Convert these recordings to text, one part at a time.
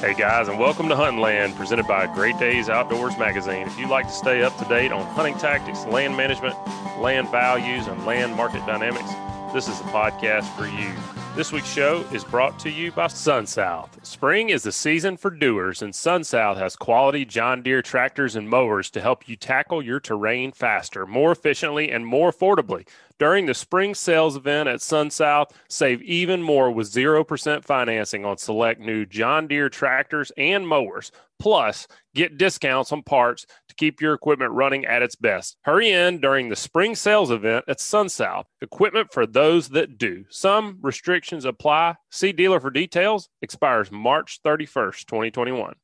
Hey guys, and welcome to Huntin' Land, presented by Great Days Outdoors Magazine. If you'd like to stay up to date on hunting tactics, land management, land values, and land market dynamics, this is the podcast for you. This week's show is brought to you by SunSouth. Spring is the season for doers, and SunSouth has quality John Deere tractors and mowers to help you tackle your terrain faster, more efficiently, and more affordably. During the spring sales event at SunSouth, save even more with 0% financing on select new John Deere tractors and mowers. Plus, get discounts on parts to keep your equipment running at its best. Hurry in during the spring sales event at SunSouth. Equipment for those that do. Some restrictions apply. See dealer for details. Expires March 31st, 2021.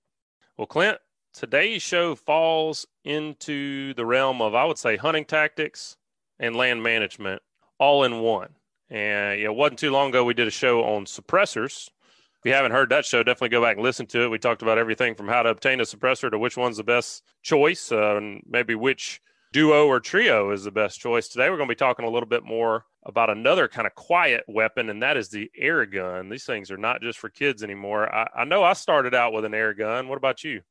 Well, Clint, today's show falls into the realm of, I would say, hunting tactics and land management all in one. And you know, it wasn't too long ago we did a show on suppressors. If you haven't heard that show, definitely go back and listen to it. We talked about everything from how to obtain a suppressor to which one's the best choice, uh, and maybe which duo or trio is the best choice. Today, we're going to be talking a little bit more about another kind of quiet weapon, and that is the air gun. These things are not just for kids anymore. I, I know I started out with an air gun. What about you?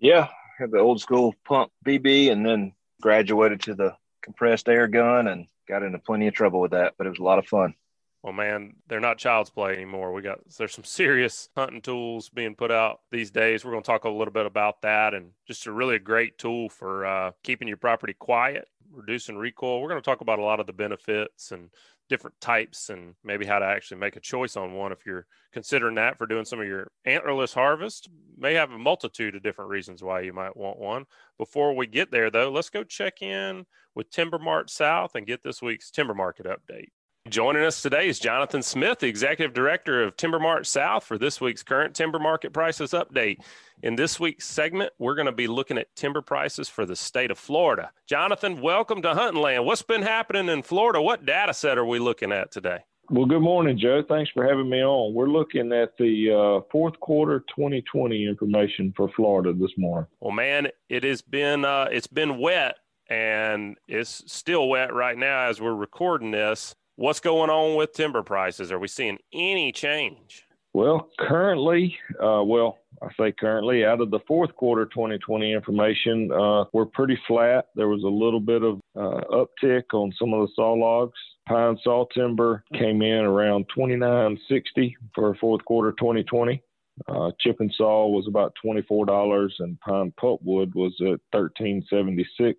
Yeah, I had the old school pump BB, and then graduated to the compressed air gun and got into plenty of trouble with that, but it was a lot of fun. Well, man, they're not child's play anymore. We got there's some serious hunting tools being put out these days. We're going to talk a little bit about that, and just a really great tool for uh, keeping your property quiet, reducing recoil. We're going to talk about a lot of the benefits and different types and maybe how to actually make a choice on one if you're considering that for doing some of your antlerless harvest may have a multitude of different reasons why you might want one before we get there though let's go check in with TimberMart-South and get this week's timber market update Joining us today is Jonathan Smith, the Executive Director of TimberMart-South, for this week's current timber market prices update. In this week's segment, we're going to be looking at timber prices for the state of Florida. Jonathan, welcome to Huntin' Land. What's been happening in Florida? What data set are we looking at today? Well, good morning, Joe. Thanks for having me on. We're looking at the uh, fourth quarter 2020 information for Florida this morning. Well, man, it has been uh, it's been wet and it's still wet right now as we're recording this. What's going on with timber prices? Are we seeing any change? Well, currently, uh, well, I say currently, out of the fourth quarter 2020 information, uh, we're pretty flat. There was a little bit of uh, uptick on some of the saw logs. Pine saw timber came in around 29.60 for fourth quarter 2020. Uh, chip and saw was about $24, and pine pulpwood was at 13.76.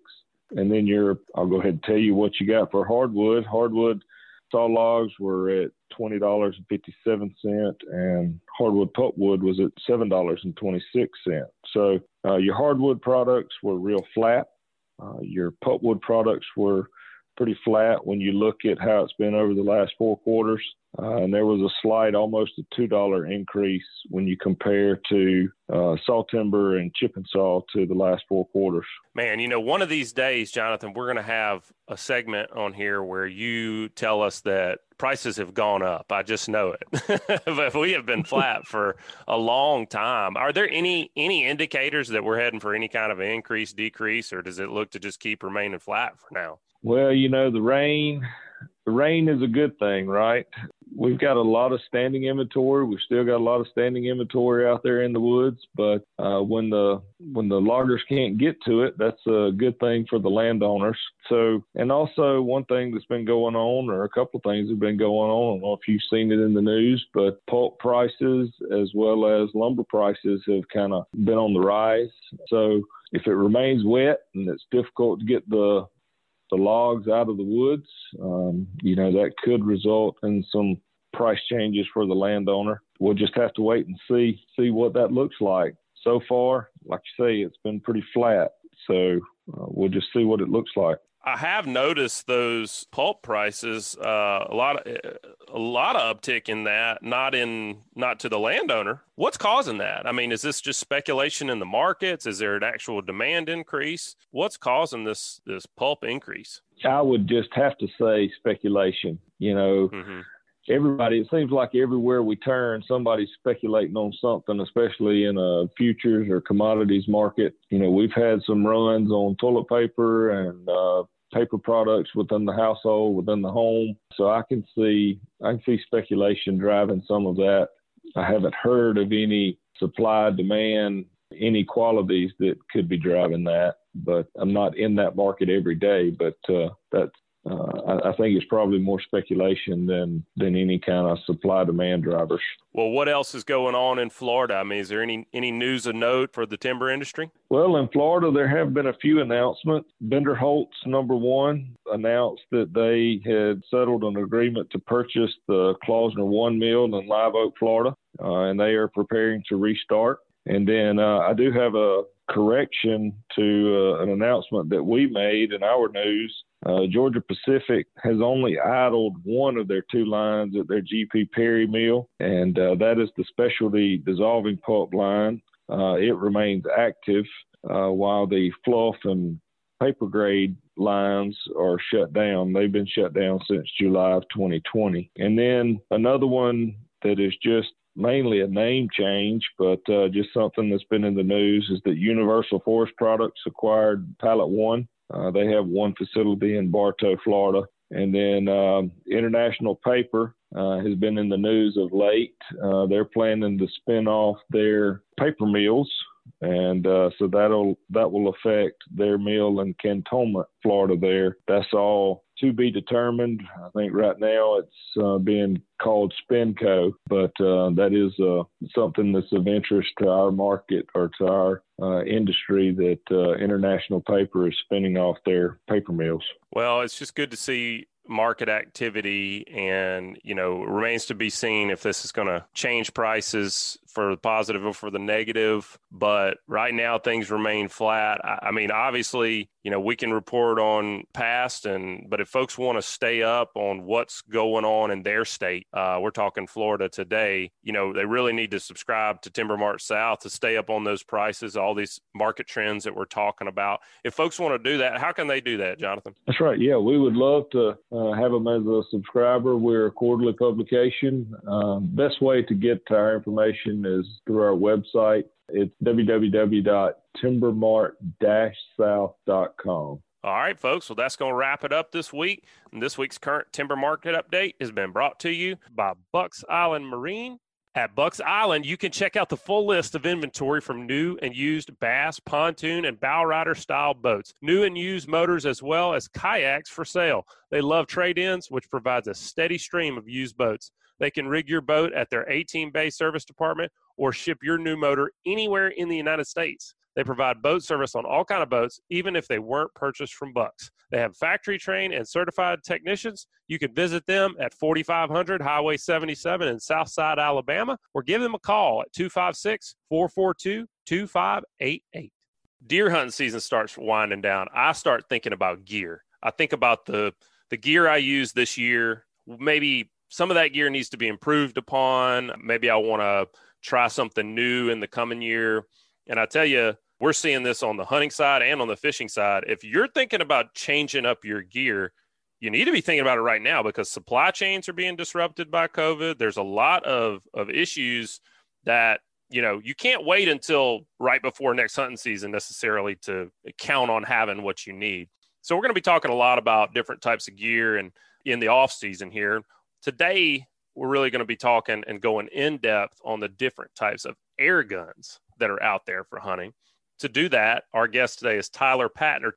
And then your, I'll go ahead and tell you what you got for hardwood. Hardwood Saw logs were at twenty dollars and fifty seven cent, and hardwood pulpwood was at seven dollars and twenty six cent. So uh, your hardwood products were real flat. Uh, your pulpwood products were pretty flat when you look at how it's been over the last four quarters. Uh, and there was a slight, almost a two dollar increase when you compare to uh, saw timber and chip and saw to the last four quarters. Man, you know, one of these days, Jonathan, we're going to have a segment on here where you tell us that prices have gone up. I just know it. but we have been flat for a long time. Are there any any indicators that we're heading for any kind of increase, decrease, or does it look to just keep remaining flat for now? Well, you know, the rain the rain is a good thing, right? We've got a lot of standing inventory. We've still got a lot of standing inventory out there in the woods, but uh, when the when the loggers can't get to it, that's a good thing for the landowners. So, and also one thing that's been going on, or a couple of things have been going on. I don't know if you've seen it in the news, but pulp prices as well as lumber prices have kind of been on the rise. So, if it remains wet and it's difficult to get the the logs out of the woods, um, you know, that could result in some price changes for the landowner. We'll just have to wait and see see what that looks like. So far, like you say, it's been pretty flat. So uh, we'll just see what it looks like. I have noticed those pulp prices uh, a lot of a lot of uptick in that, not in not to the landowner. What's causing that? I mean, is this just speculation in the markets? Is there an actual demand increase? What's causing this this pulp increase? I would just have to say speculation. You know, mm-hmm. Everybody. It seems like everywhere we turn, somebody's speculating on something, especially in a futures or commodities market. You know, we've had some runs on toilet paper and uh, paper products within the household, within the home. So I can see I can see speculation driving some of that. I haven't heard of any supply demand inequalities that could be driving that. But I'm not in that market every day. But uh, that's uh, I, I, think it's probably more speculation than than any kind of supply demand drivers. Well, what else is going on in Florida? I mean, is there any any news of note for the timber industry? Well, in Florida, there have been a few announcements. Binderholz, number one, announced that they had settled an agreement to purchase the Klausner One mill in Live Oak, Florida, uh, and they are preparing to restart. And then uh, I do have a correction to uh, an announcement that we made in our news. Uh, Georgia Pacific has only idled one of their two lines at their GP Perry mill, and uh, that is the specialty dissolving pulp line. Uh, it remains active uh, while the fluff and paper grade lines are shut down. They've been shut down since July of 2020. And then another one that is just mainly a name change, but uh, just something that's been in the news is that Universal Forest Products acquired PalletOne. Uh, they have one facility in Bartow, Florida. And then um, International Paper uh, has been in the news of late. Uh, they're planning to spin off their paper mills and uh, so that'll that will affect their mill in Cantonment, Florida. There, that's all to be determined. I think right now it's uh, being called Spinco, but uh, that is uh, something that's of interest to our market or to our uh, industry that uh, International Paper is spinning off their paper mills. Well, it's just good to see market activity and you know remains to be seen if this is going to change prices for the positive or for the negative but right now things remain flat I, I, mean obviously you know we can report on past and but if folks want to stay up on what's going on in their state uh, we're talking florida today you know they really need to subscribe to TimberMart-South to stay up on those prices all these market trends that we're talking about if folks want to do that how can they do that jonathan that's right yeah we would love to uh, have them as a subscriber. We're a quarterly publication. Um, best way to get our information is through our website. It's www.timbermart-south.com. All right, folks. Well, that's going to wrap it up this week. And this week's current timber market update has been brought to you by Buck's Island Marina at Bucks Island, you can check out the full list of inventory from new and used bass, pontoon, and bow rider style boats, new and used motors, as well as kayaks for sale. They love trade ins, which provides a steady stream of used boats. They can rig your boat at their 18 bay service department or ship your new motor anywhere in the United States. They provide boat service on all kind of boats, even if they weren't purchased from Bucks. They have factory trained and certified technicians. You can visit them at 4500 Highway 77 in Southside, Alabama, or give them a call at 256 442 2588. Deer hunting season starts winding down. I start thinking about gear. I think about the the gear I use this year. Maybe some of that gear needs to be improved upon. Maybe I want to try something new in the coming year. And I tell you, we're seeing this on the hunting side and on the fishing side. If you're thinking about changing up your gear, you need to be thinking about it right now because supply chains are being disrupted by COVID. There's a lot of, of issues that, you know, you can't wait until right before next hunting season necessarily to count on having what you need. So we're going to be talking a lot about different types of gear and in the off season here. Today, we're really going to be talking and going in depth on the different types of air guns that are out there for hunting. To do that, our guest today is Tyler Patner.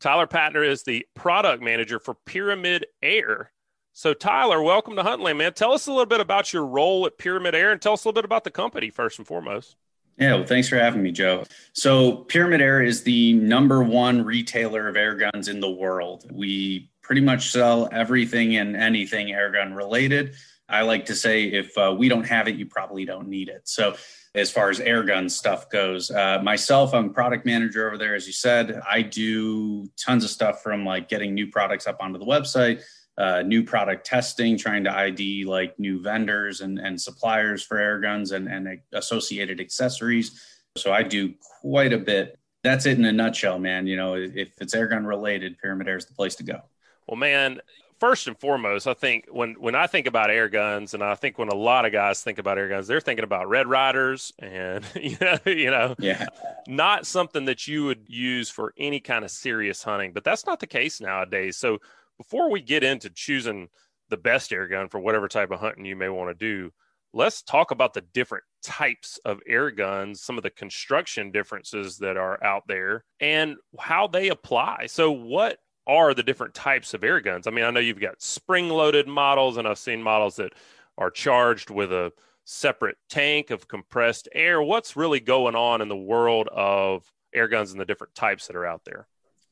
Tyler Patner is the product manager for Pyramyd Air. So, Tyler, welcome to Huntin' Land, man. Tell us a little bit about your role at Pyramyd Air and tell us a little bit about the company first and foremost. Yeah, well, thanks for having me, Joe. So, Pyramyd Air is the number one retailer of air guns in the world. We pretty much sell everything and anything airgun related. I like to say if uh, we don't have it, you probably don't need it. So, as far as air gun stuff goes. Uh, myself, I'm product manager over there, as you said. I do tons of stuff from like getting new products up onto the website, uh, new product testing, trying to ID like new vendors and, and suppliers for air guns and, and associated accessories. So I do quite a bit. That's it in a nutshell, man. You know, if it's air gun related, Pyramyd Air is the place to go. Well, man, first and foremost, I think when when I think about air guns, and I think when a lot of guys think about air guns, they're thinking about Red Ryders, and you know, you know, yeah, not something that you would use for any kind of serious hunting. But that's not the case nowadays. So before we get into choosing the best air gun for whatever type of hunting you may want to do, let's talk about the different types of air guns, some of the construction differences that are out there, and how they apply. So, what are the different types of air guns? I mean, I know you've got spring loaded models, and I've seen models that are charged with a separate tank of compressed air. What's really going on in the world of air guns and the different types that are out there?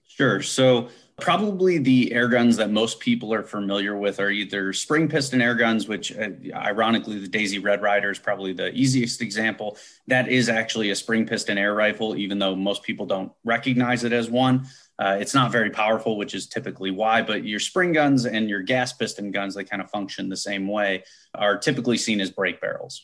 Sure. So, probably the air guns that most people are familiar with are either spring piston air guns, which uh, ironically, the Daisy Red Ryder is probably the easiest example. That is actually a spring piston air rifle, even though most people don't recognize it as one. Uh, it's not very powerful, which is typically why, but your spring guns and your gas piston guns, they kind of function the same way, are typically seen as break barrels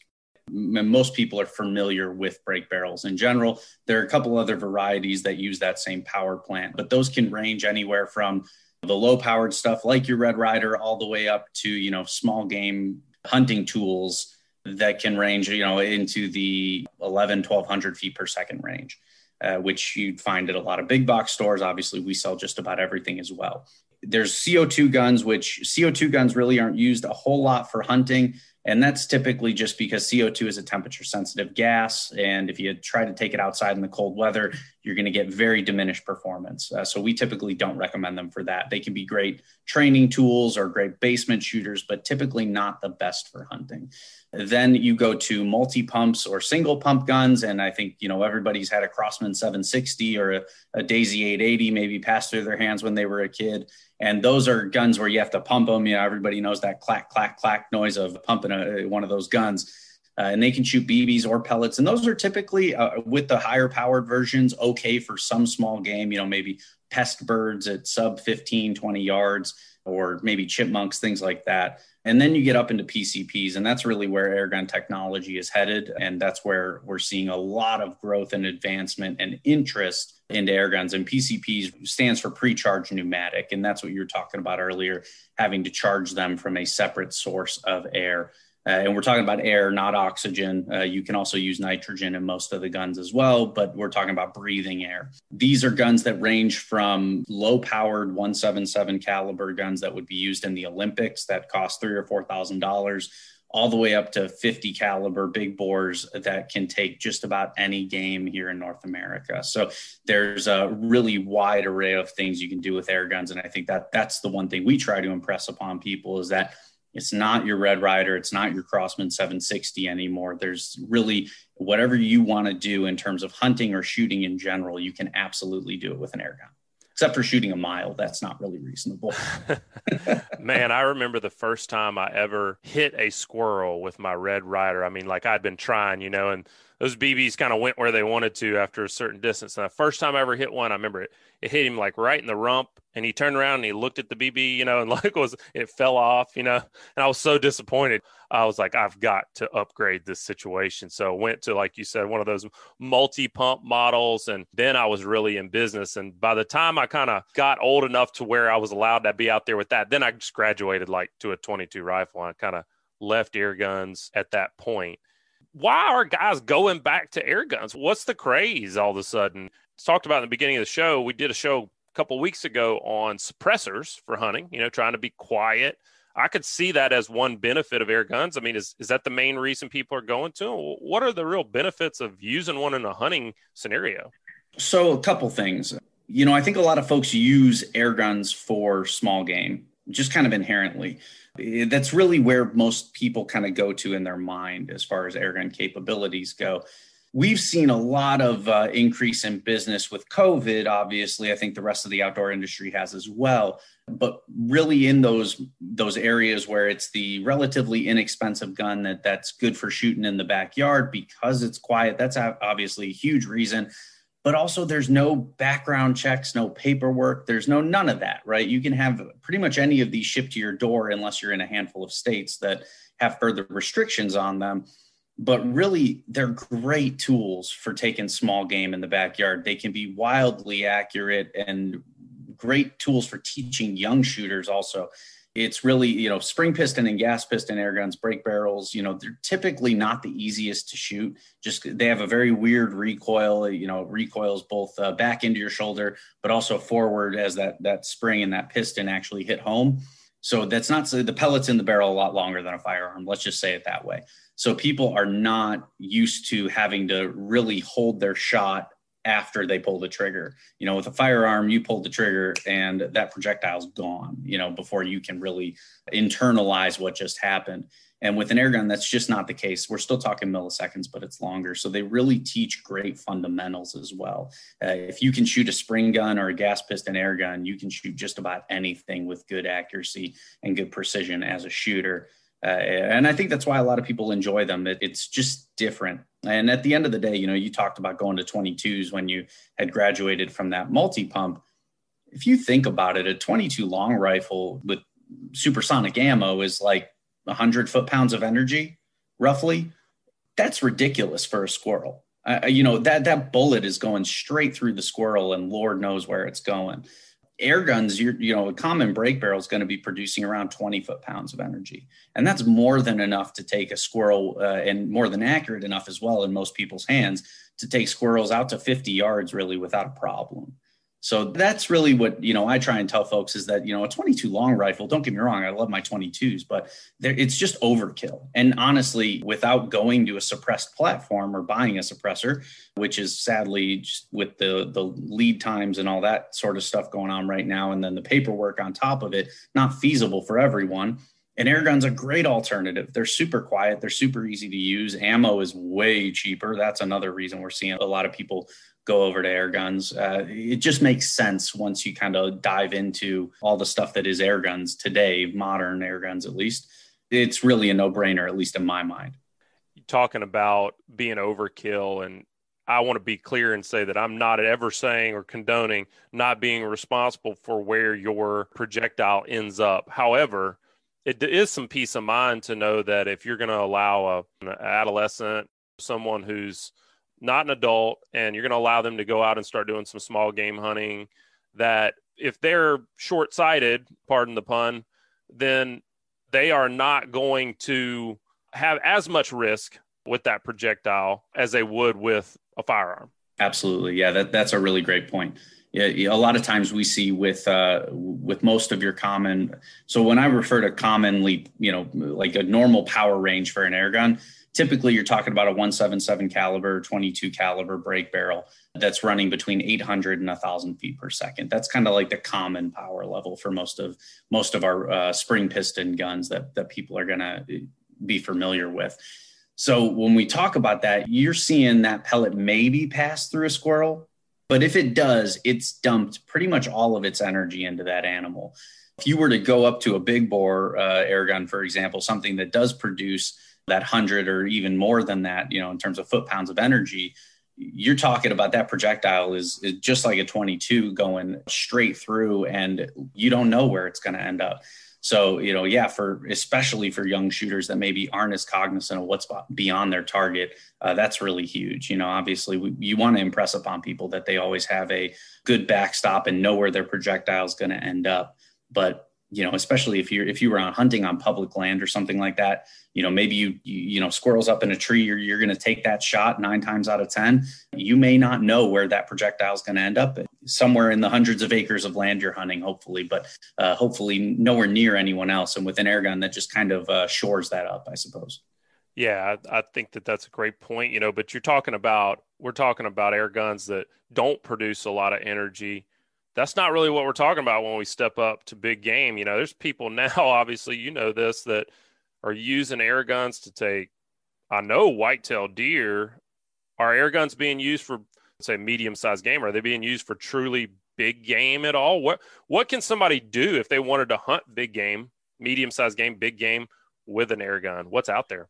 most people are familiar with break barrels in general. There are a couple other varieties that use that same power plant, but those can range anywhere from the low powered stuff like your Red Ryder all the way up to, you know, small game hunting tools that can range, you know, into the 11, 1200 feet per second range, uh, which you'd find at a lot of big box stores. Obviously, we sell just about everything as well. There's CO2 guns, which CO2 guns really aren't used a whole lot for hunting and that's typically just because CO2 is a temperature sensitive gas. And if you try to take it outside in the cold weather, you're going to get very diminished performance. Uh, so we typically don't recommend them for that. They can be great training tools or great basement shooters, but typically not the best for hunting. Then you go to multi pumps or single pump guns. And I think, you know, everybody's had a Crosman 760 or a, a Daisy 880 maybe passed through their hands when they were a kid. And those are guns where you have to pump them. You know, everybody knows that clack, clack, clack noise of pumping a, one of those guns. Uh, and they can shoot BBs or pellets. And those are typically, uh, with the higher powered versions, okay for some small game, you know, maybe pest birds at sub 15, 20 yards, or maybe chipmunks, things like that. And then you get up into PCPs, and that's really where airgun technology is headed. And that's where we're seeing a lot of growth and advancement and interest into airguns. And PCPs stands for pre charged pneumatic. And that's what you were talking about earlier, having to charge them from a separate source of air. Uh, and we're talking about air, not oxygen. Uh, you can also use nitrogen in most of the guns as well, but we're talking about breathing air. These are guns that range from low powered 177 caliber guns that would be used in the Olympics that cost three or four thousand dollars, all the way up to 50 caliber big bores that can take just about any game here in North America. So there's a really wide array of things you can do with air guns, and I think that that's the one thing we try to impress upon people is that it's not your Red Ryder. It's not your Crosman 760 anymore. There's really whatever you want to do in terms of hunting or shooting in general, you can absolutely do it with an air gun. Except for shooting a mile, that's not really reasonable. Man, I remember the first time I ever hit a squirrel with my Red Ryder. I mean, like I'd been trying, you know, and those BBs kind of went where they wanted to after a certain distance. And the first time I ever hit one, I remember it, it hit him like right in the rump and he turned around and he looked at the BB, you know, and like was it fell off, you know, and I was so disappointed. I was like, I've got to upgrade this situation. So I went to, like you said, one of those multi pump models. And then I was really in business. And by the time I kind of got old enough to where I was allowed to be out there with that, then I just graduated like to a 22 rifle. I kind of left air guns at that point. Why are guys going back to air guns? What's the craze all of a sudden? It's talked about in the beginning of the show. We did a show a couple weeks ago on suppressors for hunting, you know, trying to be quiet. I could see that as one benefit of air guns. I mean, is, is that the main reason people are going to? What are the real benefits of using one in a hunting scenario? So, a couple things. You know, I think a lot of folks use air guns for small game, just kind of inherently. That's really where most people kind of go to in their mind as far as air gun capabilities go. We've seen a lot of uh, increase in business with covid obviously. I think the rest of the outdoor industry has as well. But really in those those areas where it's the relatively inexpensive gun that that's good for shooting in the backyard because it's quiet that's obviously a huge reason but also there's no background checks no paperwork there's no none of that right you can have pretty much any of these shipped to your door unless you're in a handful of states that have further restrictions on them but really they're great tools for taking small game in the backyard. They can be wildly accurate and great tools for teaching young shooters also. It's really, you know, spring piston and gas piston air guns, break barrels, you know, they're typically not the easiest to shoot. Just they have a very weird recoil, you know, recoils both uh, back into your shoulder, but also forward as that that spring and that piston actually hit home So that's not so the pellets in the barrel a lot longer than a firearm. Let's just say it that way. So people are not used to having to really hold their shot after they pull the trigger. You know, with a firearm, you pull the trigger and that projectile's gone, you know, before you can really internalize what just happened. And with an air gun, that's just not the case. We're still talking milliseconds, but it's longer. So they really teach great fundamentals as well. Uh, if you can shoot a spring gun or a gas piston air gun, you can shoot just about anything with good accuracy and good precision as a shooter. Uh, and I think that's why a lot of people enjoy them. It, it's just different. And at the end of the day, you know, you talked about going to 22s when you had graduated from that multi pump. If you think about it, a 22 long rifle with supersonic ammo is like 100 foot pounds of energy, roughly. That's ridiculous for a squirrel. Uh, you know that that bullet is going straight through the squirrel, and Lord knows where it's going air guns, you're, you know, a common break barrel is going to be producing around 20 foot pounds of energy. And that's more than enough to take a squirrel uh, and more than accurate enough as well in most people's hands to take squirrels out to 50 yards really without a problem. So that's really what you know. I try and tell folks is that you know a 22 long rifle. Don't get me wrong, I love my 22s, but it's just overkill. And honestly, without going to a suppressed platform or buying a suppressor, which is sadly with the the lead times and all that sort of stuff going on right now, and then the paperwork on top of it, not feasible for everyone. And air guns a great alternative. They're super quiet. They're super easy to use. Ammo is way cheaper. That's another reason we're seeing a lot of people go over to air guns. Uh, it just makes sense once you kind of dive into all the stuff that is air guns today, modern air guns at least. It's really a no brainer, at least in my mind. Talking about being overkill, and I want to be clear and say that I'm not ever saying or condoning not being responsible for where your projectile ends up. However, it is some peace of mind to know that if you're going to allow a, an adolescent, someone who's not an adult, and you're going to allow them to go out and start doing some small game hunting, that if they're short sighted, pardon the pun, then they are not going to have as much risk with that projectile as they would with a firearm. Absolutely. Yeah, that, that's a really great point. Yeah, a lot of times we see with uh, with most of your common. So when I refer to commonly, you know, like a normal power range for an air gun, typically you're talking about a 177 caliber 22 caliber break barrel that's running between 800 and 1000 feet per second. That's kind of like the common power level for most of most of our uh, spring piston guns that that people are going to be familiar with. So when we talk about that you're seeing that pellet maybe pass through a squirrel but if it does it's dumped pretty much all of its energy into that animal if you were to go up to a big bore uh, air gun for example something that does produce that 100 or even more than that, you know, in terms of foot pounds of energy, you're talking about that projectile is, is just like a 22 going straight through and you don't know where it's going to end up. So, you know, yeah, for especially for young shooters that maybe aren't as cognizant of what's beyond their target, uh, that's really huge. You know, obviously, we, you want to impress upon people that they always have a good backstop and know where their projectile is going to end up. But you know, especially if you're if you were on hunting on public land or something like that, you know, maybe you you, you know squirrels up in a tree, you're you're going to take that shot nine times out of ten. You may not know where that projectile is going to end up somewhere in the hundreds of acres of land you're hunting, hopefully, but uh, hopefully nowhere near anyone else. And with an air gun, that just kind of uh, shores that up, I suppose. Yeah, I, I think that that's a great point. You know, but you're talking about we're talking about air guns that don't produce a lot of energy that's not really what we're talking about when we step up to big game. You know, there's people now, obviously, you know this, that are using air guns to take, I know, whitetail deer. Are air guns being used for, say, medium sized game? Are they being used for truly big game at all? What What can somebody do if they wanted to hunt big game, medium sized game, big game with an air gun? What's out there?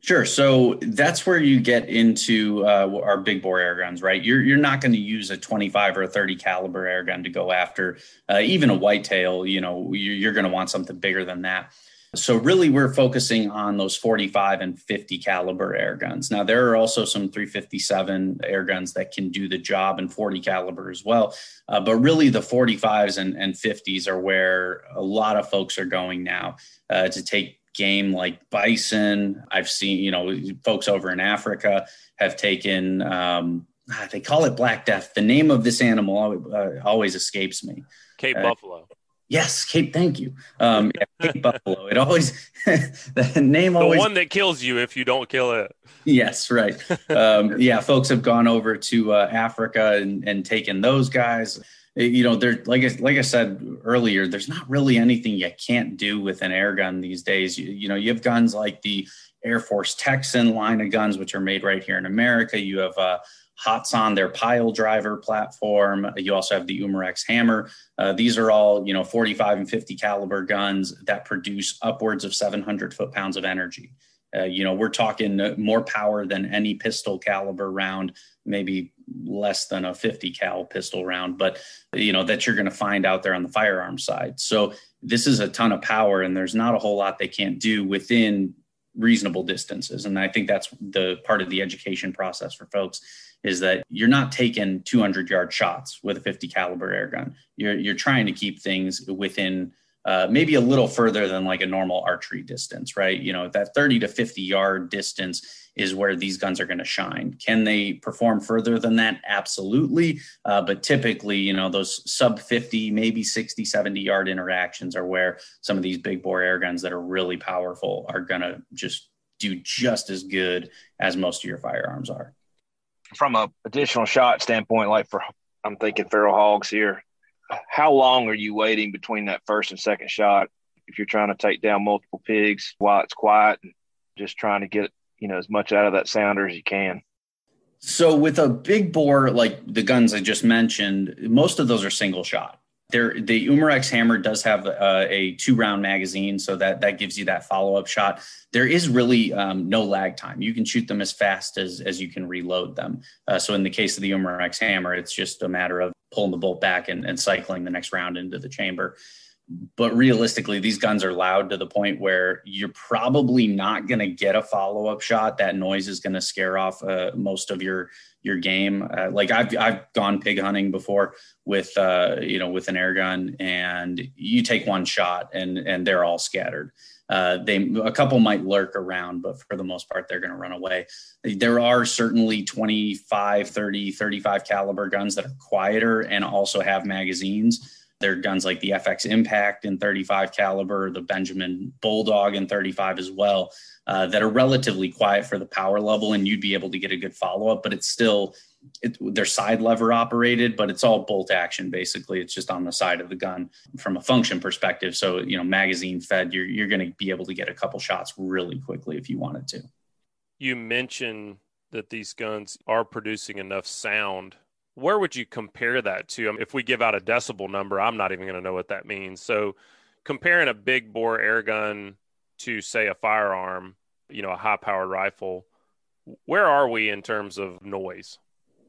Sure. So that's where you get into uh, our big bore air guns, right? You're you're not going to use a 25 or a 30 caliber air gun to go after uh, even a whitetail. You know, you're, going to want something bigger than that. So really, we're focusing on those 45 and 50 caliber air guns. Now there are also some 357 air guns that can do the job in 40 caliber as well. Uh, but really, the 45s and, and 50s are where a lot of folks are going now uh, to take game like bison. I've seen, you know, folks over in Africa have taken, um, ah, they call it black death. The name of this animal uh, always escapes me. Cape uh, buffalo. Yes, Cape. Thank you. Um, yeah, Cape Buffalo. It always the name the always one that kills you if you don't kill it. Yes, right. Um, yeah, folks have gone over to uh, Africa and, and taken those guys. You know, they're like I, like I said earlier. There's not really anything you can't do with an air gun these days. You, you know, you have guns like the AirForce Texan line of guns, which are made right here in America. You have uh, Hatsan their Piledriver platform. You also have the Umarex hammer. Uh, these are all, you know, 45 and 50 caliber guns that produce upwards of 700 foot pounds of energy. Uh, you know, we're talking more power than any pistol caliber round, maybe less than a 50 cal pistol round, but you know that you're going to find out there on the firearm side. So this is a ton of power, and there's not a whole lot they can't do within reasonable distances. And I think that's the part of the education process for folks is that you're not taking 200 yard shots with a 50 caliber air gun. You're you're trying to keep things within uh, maybe a little further than like a normal archery distance, right? You know, that 30 to 50 yard distance is where these guns are going to shine. Can they perform further than that? Absolutely. Uh, but typically, you know, those sub 50, maybe 60, 70 yard interactions are where some of these big bore air guns that are really powerful are going to just do just as good as most of your firearms are from a additional shot standpoint, like for I'm thinking feral hogs here, how long are you waiting between that first and second shot if you're trying to take down multiple pigs while it's quiet and just trying to get you know as much out of that sounder as you can? So with a big bore like the guns I just mentioned, most of those are single shot. There, the Umarex hammer does have uh, a two round magazine, so that that gives you that follow up shot. There is really um, no lag time. You can shoot them as fast as as you can reload them. Uh, so in the case of the Umarex hammer, it's just a matter of pulling the bolt back and, and cycling the next round into the chamber but realistically, these guns are loud to the point where you're probably not going to get a follow up shot. That noise is going to scare off uh, most of your your game. Uh, like I've I've gone pig hunting before with uh, you know with an air gun, and you take one shot and and they're all scattered. Uh, they a couple might lurk around but for the most part they're going to run away there are certainly 25 30 35 caliber guns that are quieter and also have magazines there are guns like the FX Impact in 35 caliber, the Benjamin Bulldog in 35 as well, uh, that are relatively quiet for the power level, and you'd be able to get a good follow up. But it's still it, they're side lever operated, but it's all bolt action basically. It's just on the side of the gun from a function perspective. So you know, magazine fed, you're you're going to be able to get a couple shots really quickly if you wanted to. You mentioned that these guns are producing enough sound where would you compare that to? I mean, if we give out a decibel number, I'm not even going to know what that means. So, comparing a big bore air gun to, say, a firearm, you know, a high powered rifle, where are we in terms of noise?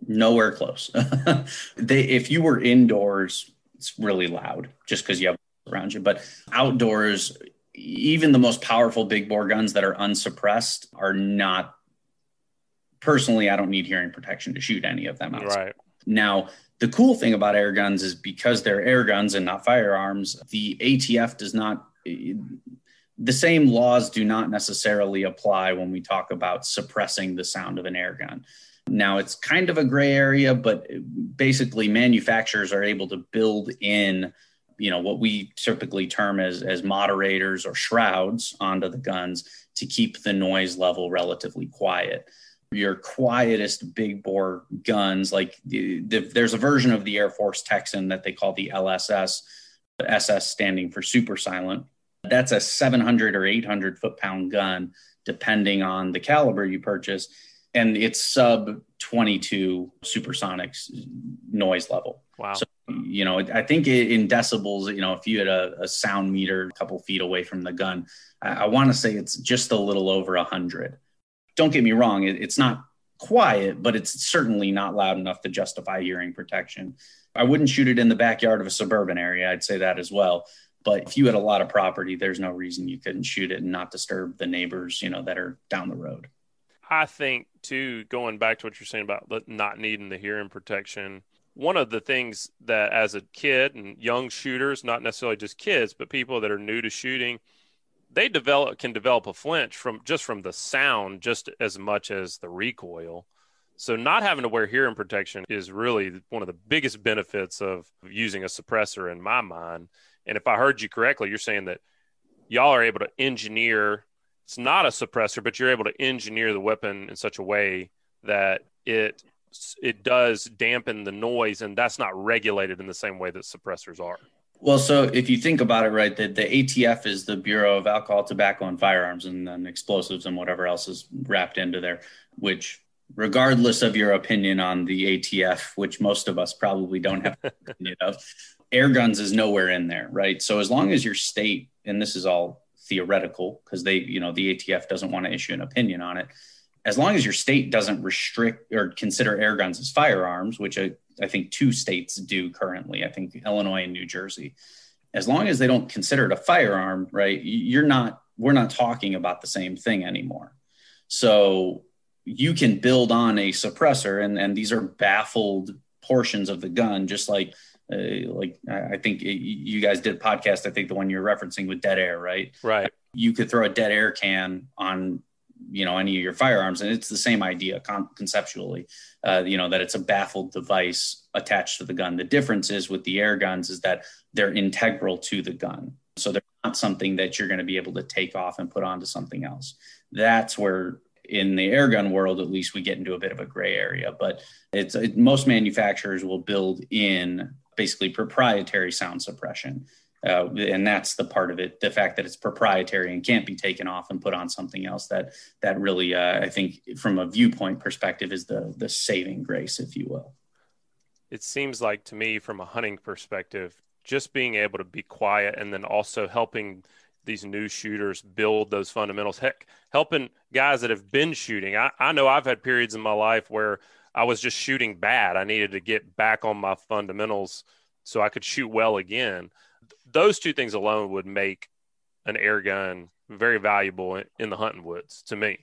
Nowhere close. they, if you were indoors, it's really loud just because you have around you. But outdoors, even the most powerful big bore guns that are unsuppressed are not. Personally, I don't need hearing protection to shoot any of them outside. Right. Now, the cool thing about air guns is because they're air guns and not firearms, the ATF does not, the same laws do not necessarily apply when we talk about suppressing the sound of an air gun. Now, it's kind of a gray area, but basically, manufacturers are able to build in you know what we typically term as as moderators or shrouds onto the guns to keep the noise level relatively quiet your quietest big bore guns. Like the, the, there's a version of the AirForce Texan that they call the LSS, the SS standing for super silent. That's a 700 or 800 foot pound gun, depending on the caliber you purchase. And it's sub 22 supersonics noise level. Wow. So, you know, I think in decibels, you know, if you had a, a sound meter a couple feet away from the gun, I, I want to say it's just a little over 100 don't get me wrong, it, it's not quiet, but it's certainly not loud enough to justify hearing protection. I wouldn't shoot it in the backyard of a suburban area. I'd say that as well. But if you had a lot of property, there's no reason you couldn't shoot it and not disturb the neighbors, you know, that are down the road. I think too, going back to what you're saying about not needing the hearing protection, one of the things that as a kid and young shooters, not necessarily just kids, but people that are new to shooting, they develop can develop a flinch from just from the sound just as much as the recoil. So not having to wear hearing protection is really one of the biggest benefits of using a suppressor in my mind. And if I heard you correctly, you're saying that y'all are able to engineer. It's not a suppressor, but you're able to engineer the weapon in such a way that it it does dampen the noise, and that's not regulated in the same way that suppressors are. Well, so if you think about it, right, the, the ATF is the Bureau of Alcohol, Tobacco, and Firearms, and then explosives and whatever else is wrapped into there, which, regardless of your opinion on the ATF, which most of us probably don't have opinion of, air guns is nowhere in there, right? So as long as your state, and this is all theoretical because they, you know, the ATF doesn't want to issue an opinion on it. As long as your state doesn't restrict or consider air guns as firearms, which I, I think two states do currently, I think Illinois and New Jersey, as long as they don't consider it a firearm, right? You're not, we're not talking about the same thing anymore. So you can build on a suppressor, and, and these are baffled portions of the gun, just like uh, like I think it, you guys did a podcast. I think the one you're referencing with dead air, right? Right. You could throw a dead air can on, you know, any of your firearms, and it's the same idea con- conceptually. Uh, you know that it's a baffled device attached to the gun. The difference is with the air guns is that they're integral to the gun, so they're not something that you're going to be able to take off and put onto something else. That's where in the air gun world, at least we get into a bit of a gray area, but it's it, most manufacturers will build in basically proprietary sound suppression. Uh, and that's the part of it the fact that it's proprietary and can't be taken off and put on something else that that really uh, i think from a viewpoint perspective is the the saving grace if you will it seems like to me from a hunting perspective just being able to be quiet and then also helping these new shooters build those fundamentals heck helping guys that have been shooting I, I know i've had periods in my life where I was just shooting bad. I needed to get back on my fundamentals so I could shoot well again. Those two things alone would make an air gun very valuable in the hunting woods to me.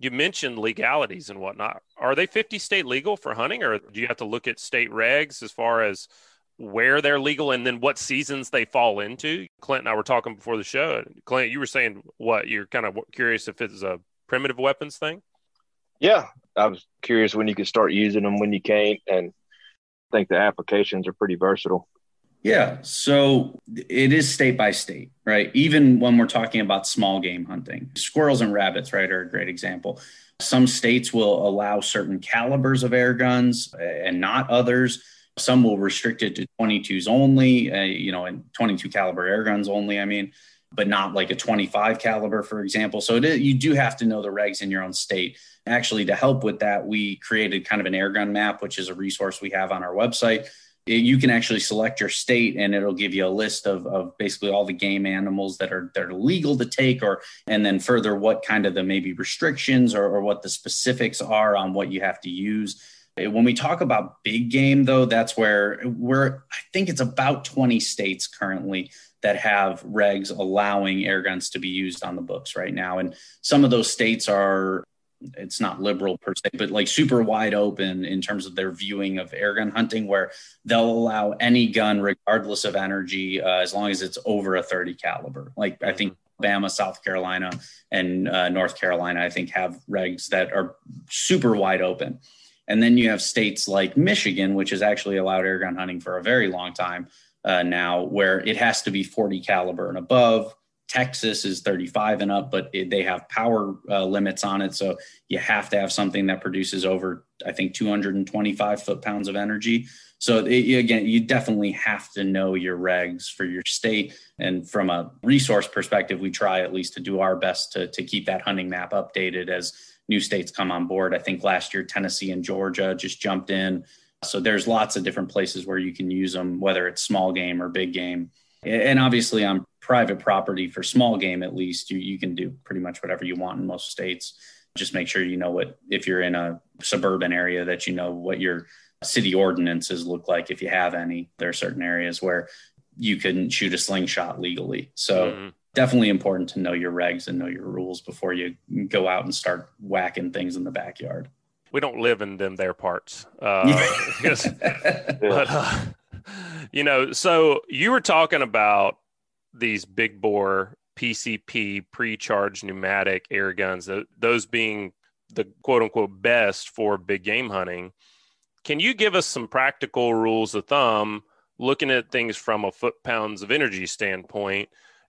You mentioned legalities and whatnot. Are they 50 state legal for hunting, or do you have to look at state regs as far as where they're legal and then what seasons they fall into? Clint and I were talking before the show. Clint, you were saying what? You're kind of curious if it's a primitive weapons thing? Yeah, I was curious when you could start using them, when you can't, and I think the applications are pretty versatile. Yeah, so it is state by state, right? Even when we're talking about small game hunting, squirrels and rabbits, right, are a great example. Some states will allow certain calibers of air guns and not others. Some will restrict it to 22s only, uh, you know, and 22 caliber air guns only. I mean, but not like a 25 caliber, for example. So you do have to know the regs in your own state. Actually, to help with that, we created kind of an airgun map, which is a resource we have on our website. You can actually select your state, and it'll give you a list of, of basically all the game animals that are that are legal to take, or and then further what kind of the maybe restrictions or, or what the specifics are on what you have to use. Eh, when we talk about big game, though, that's where we're. I think it's about 20 states currently that have regs allowing air guns to be used on the books right now. And some of those states are, it's not liberal per se, but like super wide open in terms of their viewing of air gun hunting, where they'll allow any gun, regardless of energy, uh, as long as it's over a 30 caliber. Like I think Alabama, South Carolina, and uh, North Carolina, I think have regs that are super wide open. And then you have states like Michigan, which has actually allowed air gun hunting for a very long time, uh, now where it has to be 40 caliber and above. Texas is 35 and up, but it, they have power uh, limits on it. So you have to have something that produces over, I think, 225 foot pounds of energy. So it, again, you definitely have to know your regs for your state. And from a resource perspective, we try at least to do our best to, to keep that hunting map updated as new states come on board. I think last year, Tennessee and Georgia just jumped in. So there's lots of different places where you can use them, whether it's small game or big game. And obviously, on private property for small game, at least, you, you can do pretty much whatever you want in most states. Just make sure you know what, if you're in a suburban area, that you know what your city ordinances look like if you have any. There are certain areas where you couldn't shoot a slingshot legally. So mm-hmm. definitely important to know your regs and know your rules before you go out and start whacking things in the backyard we don't live in them their parts. Uh, but uh, you know, so you were talking about these big bore PCP pre-charged pneumatic air guns, those being the quote unquote best for big game hunting. Can you give us some practical rules of thumb looking at things from a foot pounds of energy standpoint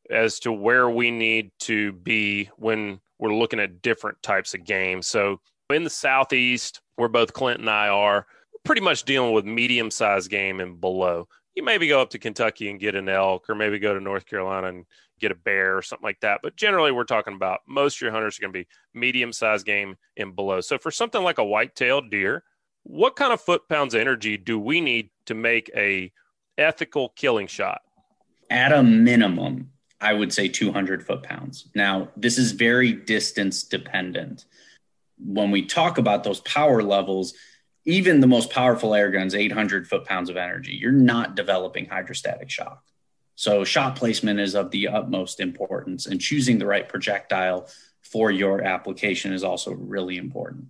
as to where we need to be when we're looking at different types of games. So in the Southeast, where both Clint and I are, pretty much dealing with medium sized game and below. You maybe go up to Kentucky and get an elk, or maybe go to North Carolina and get a bear or something like that. But generally, we're talking about most of your hunters are going to be medium sized game and below. So for something like a white tailed deer, what kind of foot pounds of energy do we need to make a ethical killing shot? At a minimum, I would say 200 foot pounds. Now, this is very distance dependent. When we talk about those power levels, even the most powerful air guns, 800 foot pounds of energy, you're not developing hydrostatic shock. So, shot placement is of the utmost importance, and choosing the right projectile for your application is also really important.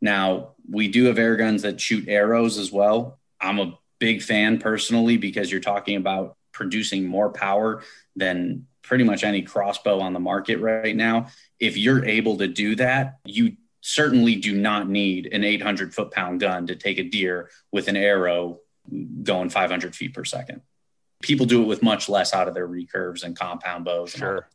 Now, we do have air guns that shoot arrows as well. I'm a big fan personally because you're talking about producing more power than pretty much any crossbow on the market right now. If you're able to do that, you certainly do not need an 800 foot pound gun to take a deer with an arrow going 500 feet per second. People do it with much less out of their recurves and compound bows. Sure.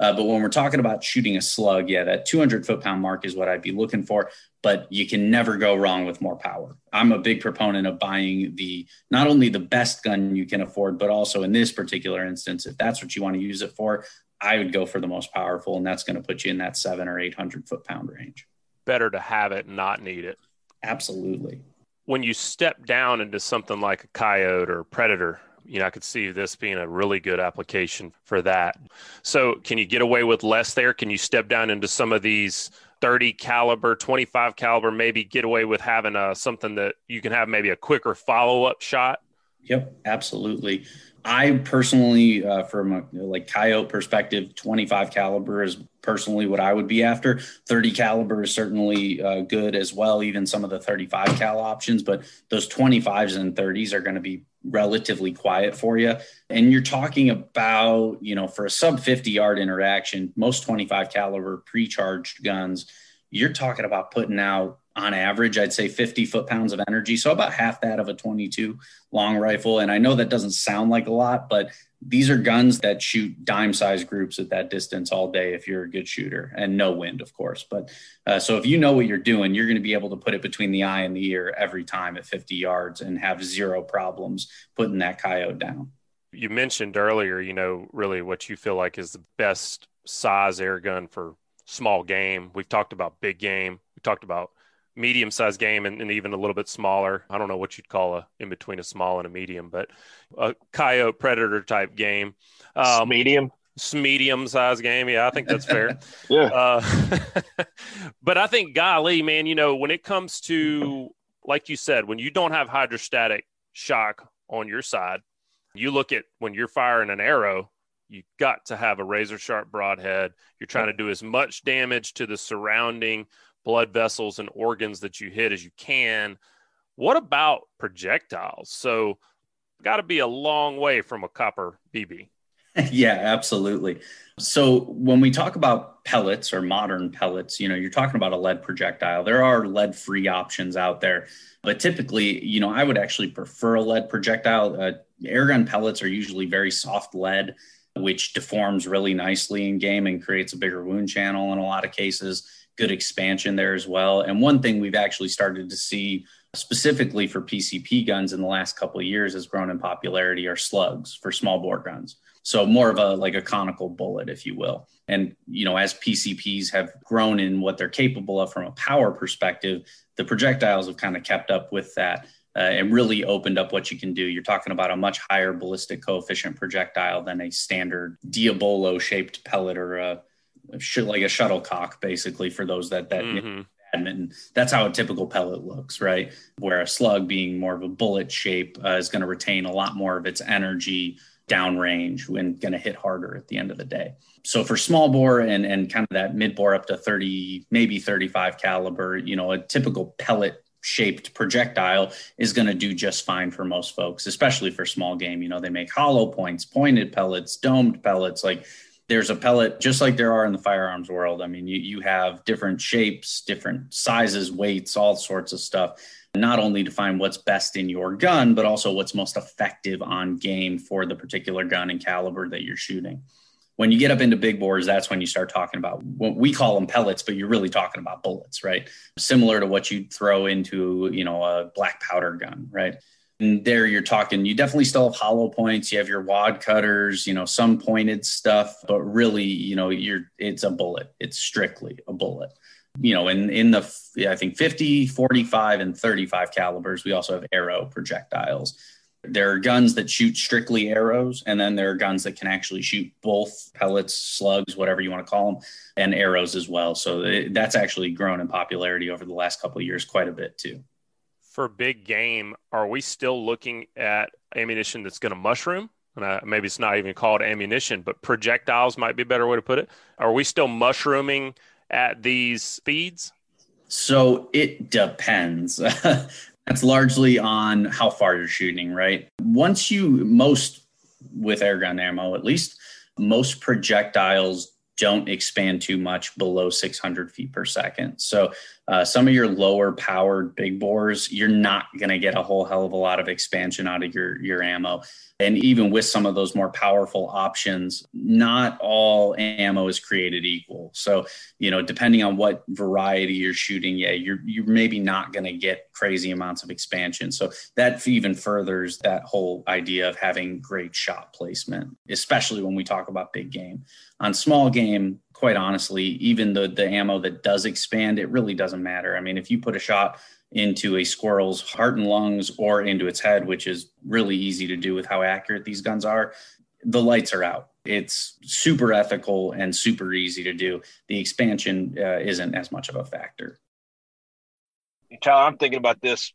Uh, but when we're talking about shooting a slug, yeah, that 200 foot pound mark is what I'd be looking for. But you can never go wrong with more power. I'm a big proponent of buying the not only the best gun you can afford, but also in this particular instance, if that's what you want to use it for, I would go for the most powerful, and that's going to put you in that seven or 800 foot pound range. Better to have it, and not need it. Absolutely. When you step down into something like a coyote or predator, you know, I could see this being a really good application for that. So, can you get away with less there? Can you step down into some of these 30 caliber, 25 caliber, maybe get away with having a, something that you can have maybe a quicker follow up shot? Yep, absolutely. I personally, uh, from a like coyote perspective, 25 caliber is personally what I would be after. 30 caliber is certainly uh, good as well, even some of the 35 cal options, but those 25s and 30s are going to be relatively quiet for you. And you're talking about, you know, for a sub 50 yard interaction, most 25 caliber pre-charged guns, you're talking about putting out on average, I'd say 50 foot pounds of energy. So about half that of a 22 long rifle. And I know that doesn't sound like a lot, but these are guns that shoot dime size groups at that distance all day if you're a good shooter and no wind, of course. But uh, so if you know what you're doing, you're going to be able to put it between the eye and the ear every time at 50 yards and have zero problems putting that coyote down. You mentioned earlier, you know, really what you feel like is the best size air gun for small game. We've talked about big game. We talked about medium sized game and, and, even a little bit smaller. I don't know what you'd call a in between a small and a medium, but a coyote predator type game. Um, medium. Medium sized game. Yeah, I think that's fair. yeah. Uh, but I think, golly, man, you know, when it comes to, like you said, when you don't have hydrostatic shock on your side, you look at when you're firing an arrow, you got to have a razor sharp broadhead. You're trying to do as much damage to the surrounding blood vessels and organs that you hit as you can. What about projectiles? So, got to be a long way from a copper BB. yeah, absolutely. So, when we talk about pellets or modern pellets, you know, you're talking about a lead projectile. There are lead free options out there, but typically, you know, I would actually prefer a lead projectile. Uh, airgun pellets are usually very soft lead, which deforms really nicely in game and creates a bigger wound channel in a lot of cases good expansion there as well. And one thing we've actually started to see specifically for PCP guns in the last couple of years has grown in popularity are slugs for small bore guns. So more of a like a conical bullet, if you will. And you know, as PCPs have grown in what they're capable of from a power perspective, the projectiles have kind of kept up with that. Uh, and really opened up what you can do. You're talking about a much higher ballistic coefficient projectile than a standard Diabolo shaped pellet or a like a shuttlecock, basically, for those that that mm-hmm. badminton. That's how a typical pellet looks, right? Where a slug, being more of a bullet shape, uh, is going to retain a lot more of its energy downrange and going to hit harder at the end of the day. So for small bore and and kind of that mid bore up to 30, maybe 35 caliber, you know, a typical pellet shaped projectile is going to do just fine for most folks, especially for small game. You know, they make hollow points, pointed pellets, domed pellets, like there's a pellet just like there are in the firearms world. I mean, you, you have different shapes, different sizes, weights, all sorts of stuff, not only to find what's best in your gun, but also what's most effective on game for the particular gun and caliber that you're shooting. When you get up into big bores, that's when you start talking about what we call them pellets, but you're really talking about bullets, right? Similar to what you'd throw into, you know, a black powder gun, right? And there you're talking, you definitely still have hollow points. You have your wad cutters, you know, some pointed stuff, but really, you know, you're, it's a bullet. It's strictly a bullet. You know, in, in the, I think 50, 45, and 35 calibers, we also have arrow projectiles. There are guns that shoot strictly arrows, and then there are guns that can actually shoot both pellets, slugs, whatever you want to call them, and arrows as well. So it, that's actually grown in popularity over the last couple of years quite a bit too for big game, are we still looking at ammunition that's going to mushroom? And I, maybe it's not even called ammunition, but projectiles might be a better way to put it. Are we still mushrooming at these speeds? So it depends. That's largely on how far you're shooting, right? Once you, most with airgun ammo, at least, most projectiles don't expand too much below 600 feet per second. So uh, some of your lower powered big bores, you're not going to get a whole hell of a lot of expansion out of your your ammo. And even with some of those more powerful options, not all ammo is created equal. So, you know, depending on what variety you're shooting, yeah, you're you're maybe not going to get crazy amounts of expansion. So that even furthers that whole idea of having great shot placement, especially when we talk about big game. On small game, quite honestly, even the the ammo that does expand, it really doesn't matter. I mean, if you put a shot into a squirrel's heart and lungs or into its head, which is really easy to do with how accurate these guns are, the lights are out. It's super ethical and super easy to do. The expansion uh, isn't as much of a factor. Tyler, I'm thinking about this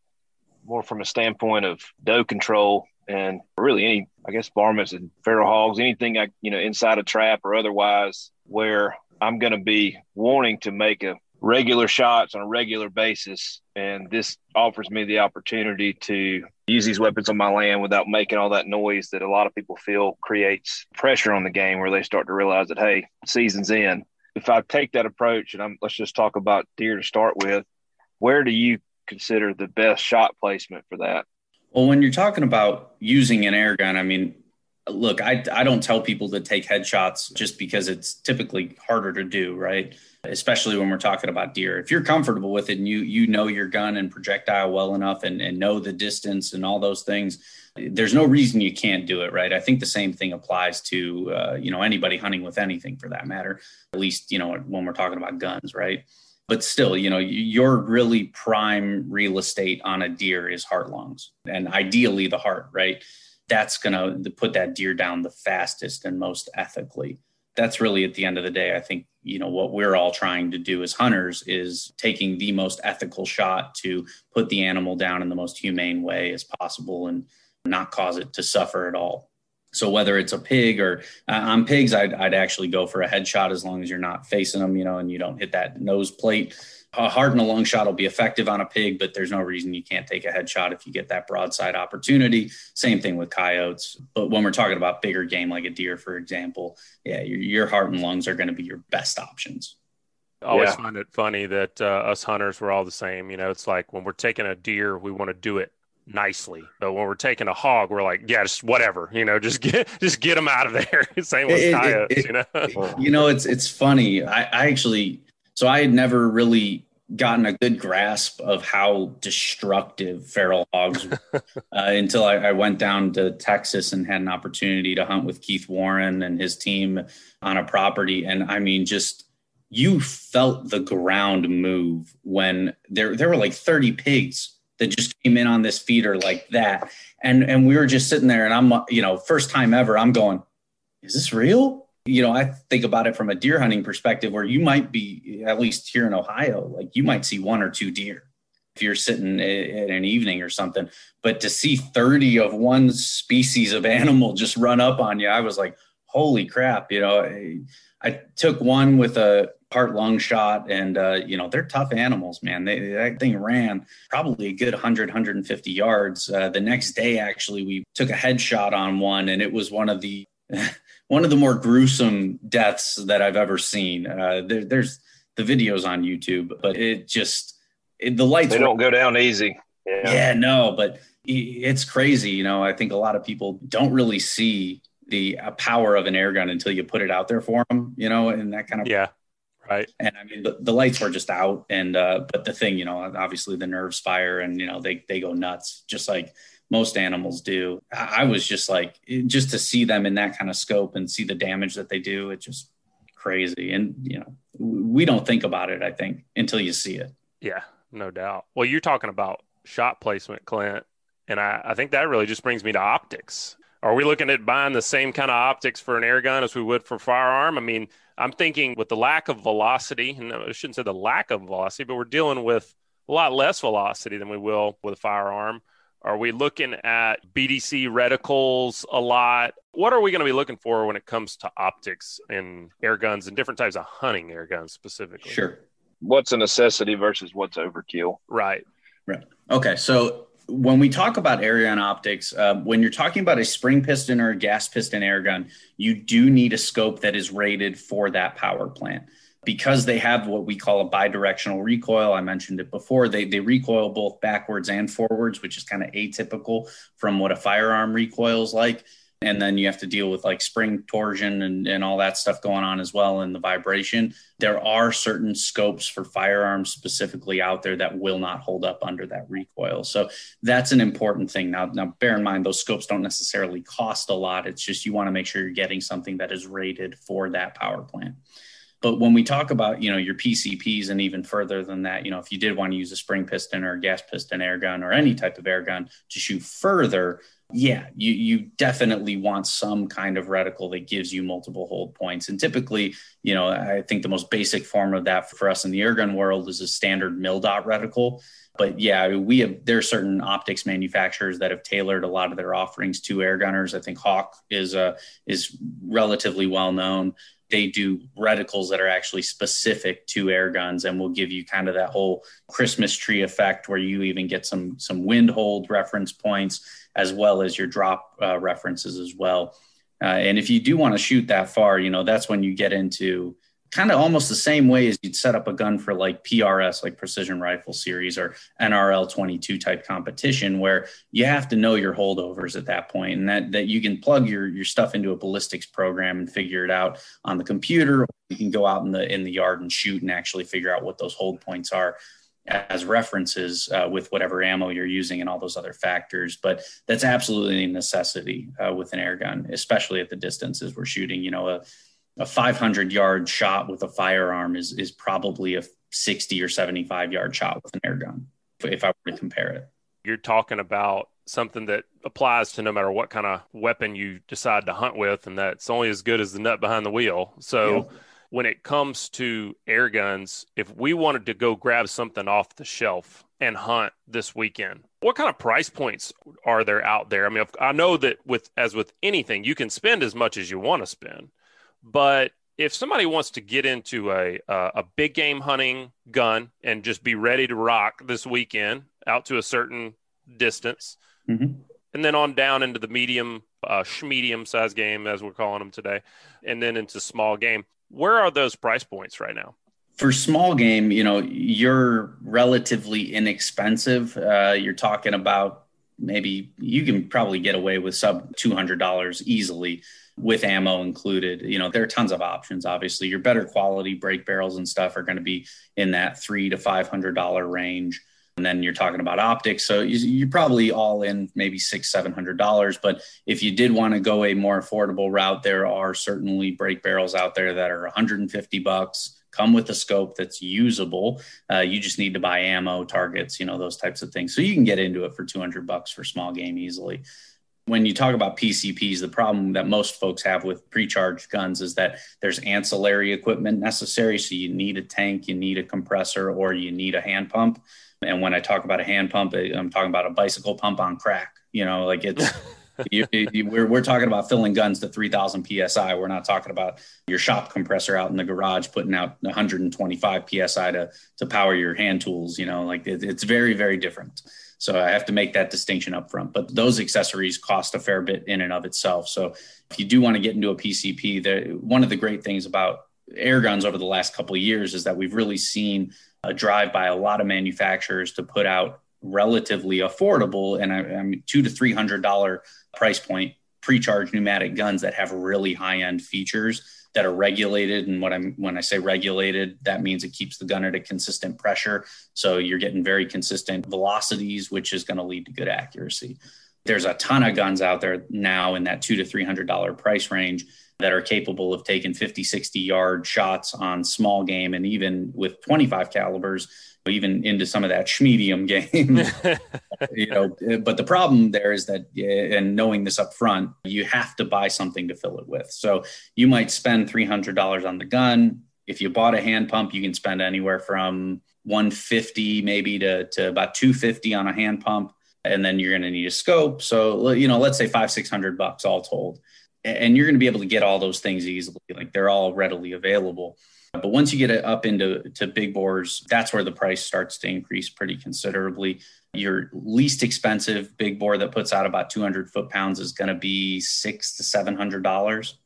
more from a standpoint of doe control and really any, I guess, varmints and feral hogs, anything like, you know, inside a trap or otherwise, where I'm going to be wanting to make a regular shots on a regular basis. And this offers me the opportunity to use these weapons on my land without making all that noise that a lot of people feel creates pressure on the game where they start to realize that, hey, season's in. If I take that approach and I'm, let's just talk about deer to start with, where do you consider the best shot placement for that? Well, when you're talking about using an air gun, I mean, look, I, I don't tell people to take headshots just because it's typically harder to do, right? Especially when we're talking about deer. If you're comfortable with it and you you know your gun and projectile well enough and, and know the distance and all those things, there's no reason you can't do it, right? I think the same thing applies to uh, you know anybody hunting with anything for that matter. At least you know when we're talking about guns, right? But still, you know, your really prime real estate on a deer is heart lungs, and ideally the heart, right? That's going to put that deer down the fastest and most ethically. That's really at the end of the day, I think, you know, what we're all trying to do as hunters is taking the most ethical shot to put the animal down in the most humane way as possible and not cause it to suffer at all. So whether it's a pig or uh, on pigs, I'd, I'd actually go for a headshot as long as you're not facing them, you know, and you don't hit that nose plate a hard and a long shot will be effective on a pig, but there's no reason you can't take a headshot if you get that broadside opportunity. Same thing with coyotes. But when we're talking about bigger game like a deer, for example, yeah, your, your heart and lungs are going to be your best options. I always yeah. find it funny that uh, us hunters we're all the same. You know, it's like when we're taking a deer, we want to do it nicely, but when we're taking a hog, we're like, yeah, just whatever. You know, just get just get them out of there. Same with it, coyotes. It, you know, you know, it's it's funny. I, I actually so I had never really gotten a good grasp of how destructive feral hogs uh, until I, I, went down to Texas and had an opportunity to hunt with Keith Warren and his team on a property. And I mean, just you felt the ground move when there there were like 30 pigs that just came in on this feeder like that. And and we were just sitting there and I'm you know, first time ever, I'm going, is this real? You know, I think about it from a deer hunting perspective where you might be, at least here in Ohio, like you might see one or two deer if you're sitting at an evening or something. But to see 30 of one species of animal just run up on you, I was like, holy crap. You know, I, I took one with a part lung shot and, uh, you know, they're tough animals, man. They, that thing ran probably a good 100, 150 yards. Uh, the next day, actually, we took a headshot on one and it was one of the one of the more gruesome deaths that I've ever seen. Uh, there, there's the videos on YouTube, but it just it, the lights they don't go down easy. Yeah. yeah, no, but it's crazy. You know, I think a lot of people don't really see the uh, power of an air gun until you put it out there for them. You know, and that kind of yeah. Right. And I mean, the, the lights were just out. And, uh, but the thing, you know, obviously the nerves fire and, you know, they, they go nuts just like most animals do. I, was just like, just to see them in that kind of scope and see the damage that they do, it's just crazy. And, you know, we don't think about it, I think, until you see it. Yeah, no doubt. Well, you're talking about shot placement, Clint. And I, I think that really just brings me to optics. Are we looking at buying the same kind of optics for an air gun as we would for firearm? I mean, I'm thinking with the lack of velocity, and I shouldn't say the lack of velocity, but we're dealing with a lot less velocity than we will with a firearm. Are we looking at BDC reticles a lot? What are we going to be looking for when it comes to optics in air guns and different types of hunting air guns specifically? Sure. What's a necessity versus what's overkill? Right. Right. Okay. So when we talk about airgun optics, uh, when you're talking about a spring piston or a gas piston air gun, you do need a scope that is rated for that power plant. Because they have what we call a bidirectional recoil, I mentioned it before, they, they recoil both backwards and forwards, which is kind of atypical from what a firearm recoil is like. And then you have to deal with like spring torsion and, and all that stuff going on as well and the vibration. There are certain scopes for firearms specifically out there that will not hold up under that recoil. So that's an important thing. Now now bear in mind those scopes don't necessarily cost a lot. It's just you want to make sure you're getting something that is rated for that power plant but when we talk about you know your pcps and even further than that you know if you did want to use a spring piston or a gas piston air gun or any type of air gun to shoot further yeah, you you definitely want some kind of reticle that gives you multiple hold points. And typically, you know, I think the most basic form of that for us in the airgun world is a standard mil dot reticle. But yeah, we have there are certain optics manufacturers that have tailored a lot of their offerings to air gunners. I think Hawke is uh, is relatively well known. They do reticles that are actually specific to air guns and will give you kind of that whole Christmas tree effect where you even get some some wind hold reference points as well as your drop uh, references as well. Uh, and if you do want to shoot that far, you know, that's when you get into kind of almost the same way as you'd set up a gun for like PRS, like Precision Rifle Series or NRL 22 type competition, where you have to know your holdovers at that point, and that that you can plug your your stuff into a ballistics program and figure it out on the computer. You can go out in the in the yard and shoot and actually figure out what those hold points are as references uh, with whatever ammo you're using and all those other factors. But that's absolutely a necessity uh, with an air gun, especially at the distances we're shooting. You know, a, a 500 yard shot with a firearm is is probably a 60 or 75 yard shot with an air gun, if, I were to compare it. You're talking about something that applies to no matter what kind of weapon you decide to hunt with, and that's only as good as the nut behind the wheel. So. Yeah when it comes to air guns, if we wanted to go grab something off the shelf and hunt this weekend, what kind of price points are there out there? I mean, I know that with as with anything, you can spend as much as you want to spend, but if somebody wants to get into a a big game hunting gun and just be ready to rock this weekend out to a certain distance, mm-hmm. and then on down into the medium, uh, medium size game as we're calling them today, and then into small game, where are those price points right now? For small game, you know, you're relatively inexpensive. Uh, you're talking about maybe you can probably get away with sub $200 easily with ammo included. You know, there are tons of options. Obviously, your better quality break barrels and stuff are going to be in that three to five hundred dollar range. And then you're talking about optics, so you're probably all in maybe six, seven hundred dollars. But if you did want to go a more affordable route, there are certainly break barrels out there that are 150 bucks. Come with a scope that's usable. Uh, you just need to buy ammo, targets, you know, those types of things. So you can get into it for 200 bucks for small game easily when you talk about PCPs, the problem that most folks have with pre-charged guns is that there's ancillary equipment necessary. So you need a tank, you need a compressor, or you need a hand pump. And when I talk about a hand pump, eh, I'm talking about a bicycle pump on crack. You know, like it's you, you, we're, we're talking about filling guns to 3000 psi we're not talking about your shop compressor out in the garage putting out 125 psi to to power your hand tools you know like it, it's very very different so i have to make that distinction up front but those accessories cost a fair bit in and of itself. So if you do want to get into a pcp the, one of the great things about air guns over the last couple of years is that we've really seen a drive by a lot of manufacturers to put out relatively affordable and I, I mean two to three hundred dollar price point pre-charged pneumatic guns that have really high-end features that are regulated. And what i'm when i say regulated that means it keeps the gun at a consistent pressure. So you're getting very consistent velocities which is going to lead to good accuracy. There's a ton of guns out there now in that two to three hundred dollar price range that are capable of taking 50 60 yard shots on small game and even with 25 calibers even into some of that schmedium game. You know but the problem there is that and knowing this up front you have to buy something to fill it with. So you might spend $300 on the gun. If you bought a hand pump you can spend anywhere from 150 maybe to, to about 250 on a hand pump and then you're going to need a scope. So you know let's say five six hundred bucks all told. And you're going to be able to get all those things easily. Like they're all readily available but once you get it up into to big bores that's where the price starts to increase pretty considerably your least expensive big bore that puts out about 200 foot pounds is going to be six to seven hundred dollars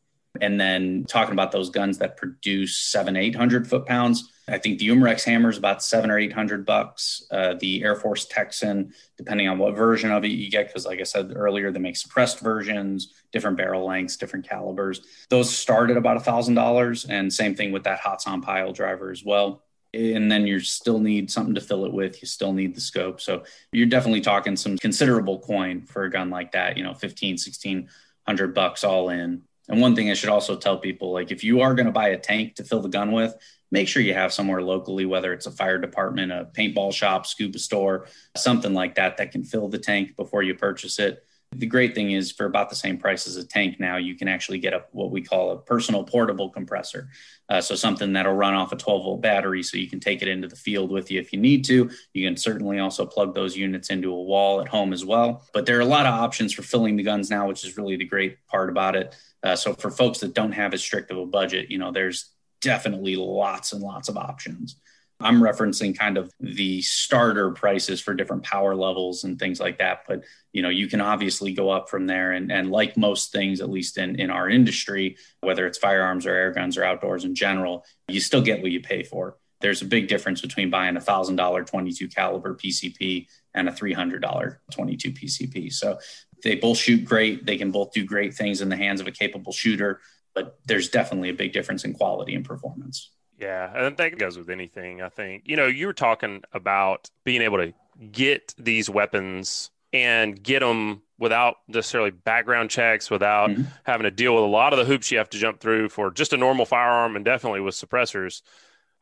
and then talking about those guns that produce seven, 800 foot pounds. I think the Umarex hammer is about seven or 800 bucks. Uh, the AirForce Texan, depending on what version of it you get, because like I said earlier, they make suppressed versions, different barrel lengths, different calibers. Those start at about a thousand dollars. And same thing with that Hatsan Piledriver as well. And then you still need something to fill it with. You still need the scope. So you're definitely talking some considerable coin for a gun like that, you know, fifteen, sixteen hundred bucks all in. And one thing I should also tell people like, if you are going to buy a tank to fill the gun with, make sure you have somewhere locally, whether it's a fire department, a paintball shop, scuba store, something like that, that can fill the tank before you purchase it. The great thing is for about the same price as a tank now, you can actually get a what we call a personal portable compressor. Uh, so something that'll run off a 12 volt battery so you can take it into the field with you if you need to. You can certainly also plug those units into a wall at home as well. But there are a lot of options for filling the guns now, which is really the great part about it. Uh, so for folks that don't have as strict of a budget, you know, there's definitely lots and lots of options. I'm referencing kind of the starter prices for different power levels and things like that. But you know, you can obviously go up from there. And, and like most things, at least in, in our industry, whether it's firearms or air guns or outdoors in general, you still get what you pay for. There's a big difference between buying a thousand dollar 22 caliber PCP and a $300 22 PCP. So they both shoot great. They can both do great things in the hands of a capable shooter, but there's definitely a big difference in quality and performance. Yeah, and that goes with anything. I think you know you were talking about being able to get these weapons and get them without necessarily background checks, without mm-hmm. having to deal with a lot of the hoops you have to jump through for just a normal firearm, and definitely with suppressors.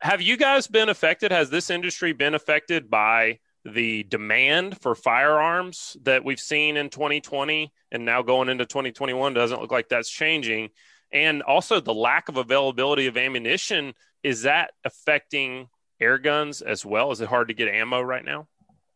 Have you guys been affected? Has this industry been affected by the demand for firearms that we've seen in 2020 and now going into 2021 doesn't look like that's changing? And also the lack of availability of ammunition is that affecting air guns as well? Is it hard to get ammo right now?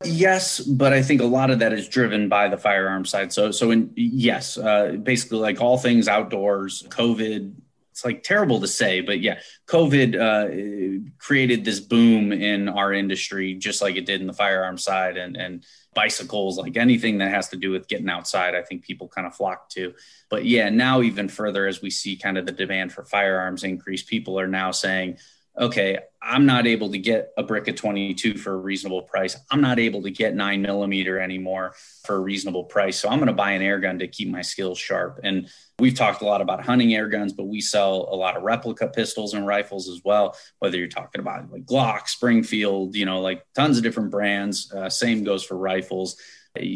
Yes, but I think a lot of that is driven by the firearm side. So, so in yes, uh, basically, like all things outdoors, COVID. It's like terrible to say, but yeah, COVID uh, created this boom in our industry, just like it did in the firearm side, and and bicycles, like anything that has to do with getting outside. I think people kind of flock to. But yeah, now even further as we see kind of the demand for firearms increase, people are now saying, okay, I'm not able to get a brick of 22 for a reasonable price. I'm not able to get nine millimeter anymore for a reasonable price. So I'm going to buy an air gun to keep my skills sharp. And we've talked a lot about hunting air guns, but we sell a lot of replica pistols and rifles as well. Whether you're talking about like Glock, Springfield, you know, like tons of different brands. Uh, same goes for rifles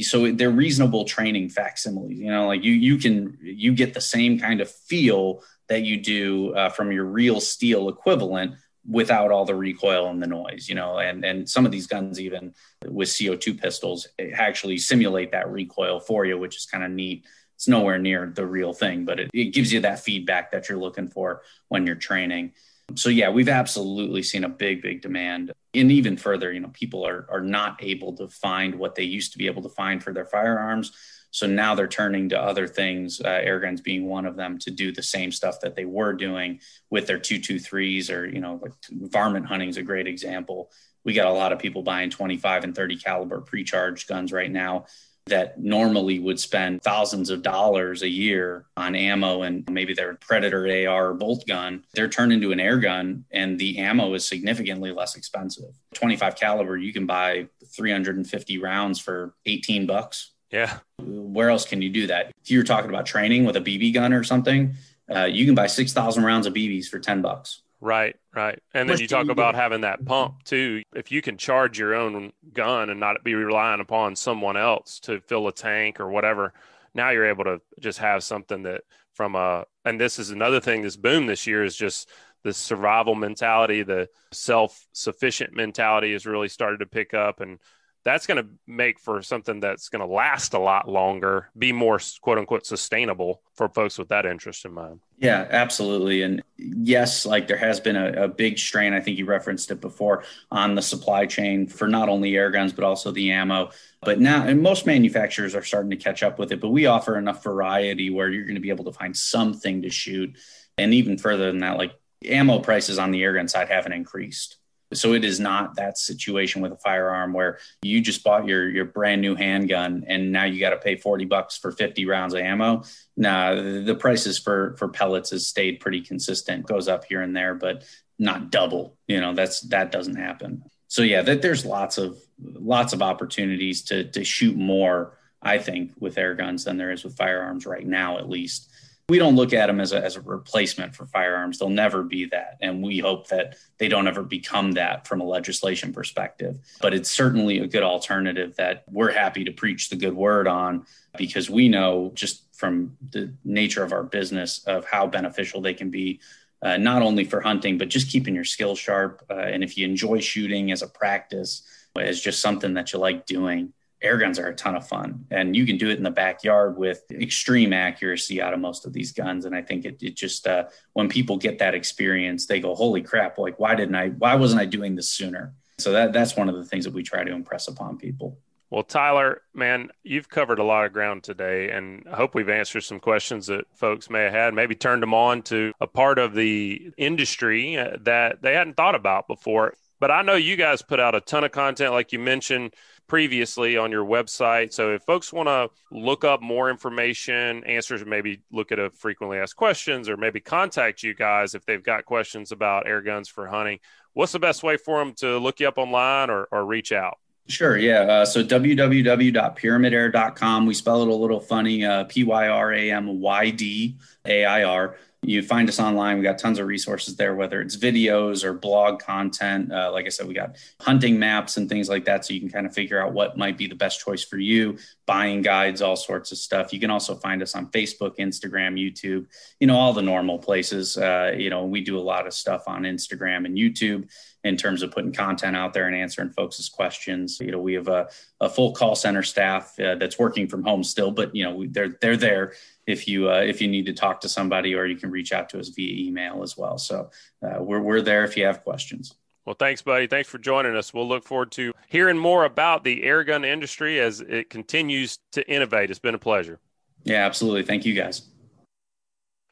so they're reasonable training facsimiles you know like you you can you get the same kind of feel that you do uh, from your real steel equivalent without all the recoil and the noise, you know, and, and some of these guns, even with CO2 pistols, actually simulate that recoil for you, which is kind of neat. It's nowhere near the real thing, but it, it gives you that feedback that you're looking for when you're training. So yeah, we've absolutely seen a big, big demand. And even further, you know, people are are not able to find what they used to be able to find for their firearms. So now they're turning to other things, uh, air guns being one of them, to do the same stuff that they were doing with their 223s or, you know, like varmint hunting is a great example. We got a lot of people buying 25 and 30 caliber pre-charged guns right now that normally would spend thousands of dollars a year on ammo and maybe their predator AR bolt gun, they're turned into an air gun and the ammo is significantly less expensive. 25 caliber, you can buy 350 rounds for 18 bucks. Yeah. Where else can you do that? If you're talking about training with a BB gun or something, uh, you can buy 6,000 rounds of BBs for 10 bucks. Right, right. And then you talk about having that pump too. If you can charge your own gun and not be relying upon someone else to fill a tank or whatever, now you're able to just have something that from a and this is another thing this boom this year is just the survival mentality, the self-sufficient mentality has really started to pick up and that's going to make for something that's going to last a lot longer, be more quote unquote sustainable for folks with that interest in mind. Yeah, absolutely. And yes, like there has been a, a, big strain, I think you referenced it before, on the supply chain for not only air guns, but also the ammo. But now, and most manufacturers are starting to catch up with it, but we offer enough variety where you're going to be able to find something to shoot. And even further than that, like ammo prices on the air gun side haven't increased. So it is not that situation with a firearm where you just bought your your brand new handgun and now you got to pay 40 bucks for 50 rounds of ammo. Nah, the prices for for pellets has stayed pretty consistent. Goes up here and there, but not double. You know, that's that doesn't happen. So yeah, that there's lots of lots of opportunities to to shoot more, I think, with air guns than there is with firearms right now, at least we don't look at them as a, as a replacement for firearms. They'll never be that. And we hope that they don't ever become that from a legislation perspective. But it's certainly a good alternative that we're happy to preach the good word on because we know just from the nature of our business of how beneficial they can be. Uh, not only for hunting, but just keeping your skills sharp. Uh, and if you enjoy shooting as a practice, as just something that you like doing, air guns are a ton of fun and you can do it in the backyard with extreme accuracy out of most of these guns. And i think it, it just uh, when people get that experience they go holy crap like why didn't i why wasn't i doing this sooner? So that that's one of the things that we try to impress upon people. Well, Tyler, man, you've covered a lot of ground today, and I hope we've answered some questions that folks may have had, maybe turned them on to a part of the industry uh, that they hadn't thought about before. But I know you guys put out a ton of content, like you mentioned previously on your website. So if folks want to look up more information, answers, maybe look at a frequently asked questions or maybe contact you guys if they've got questions about air guns for hunting, what's the best way for them to look you up online or, or reach out? Sure. Yeah. Uh, so www.pyramydair.com. We spell it a little funny. Uh, P Y R A M Y D A I R. You find us online. We got tons of resources there, whether it's videos or blog content. Uh, like I said, we got hunting maps and things like that. So you can kind of figure out what might be the best choice for you, buying guides, all sorts of stuff. You can also find us on Facebook, Instagram, YouTube, you know, all the normal places. Uh, you know, we do a lot of stuff on Instagram and YouTube in terms of putting content out there and answering folks' questions. You know, we have a, a full call center staff uh, that's working from home still, but you know, they're they're there if you uh, if you need to talk to somebody, or you can reach out to us via email as well. So uh, we're we're there if you have questions. Well, thanks, buddy. Thanks for joining us. We'll look forward to hearing more about the airgun industry as it continues to innovate. It's been a pleasure. Yeah, absolutely. Thank you, guys.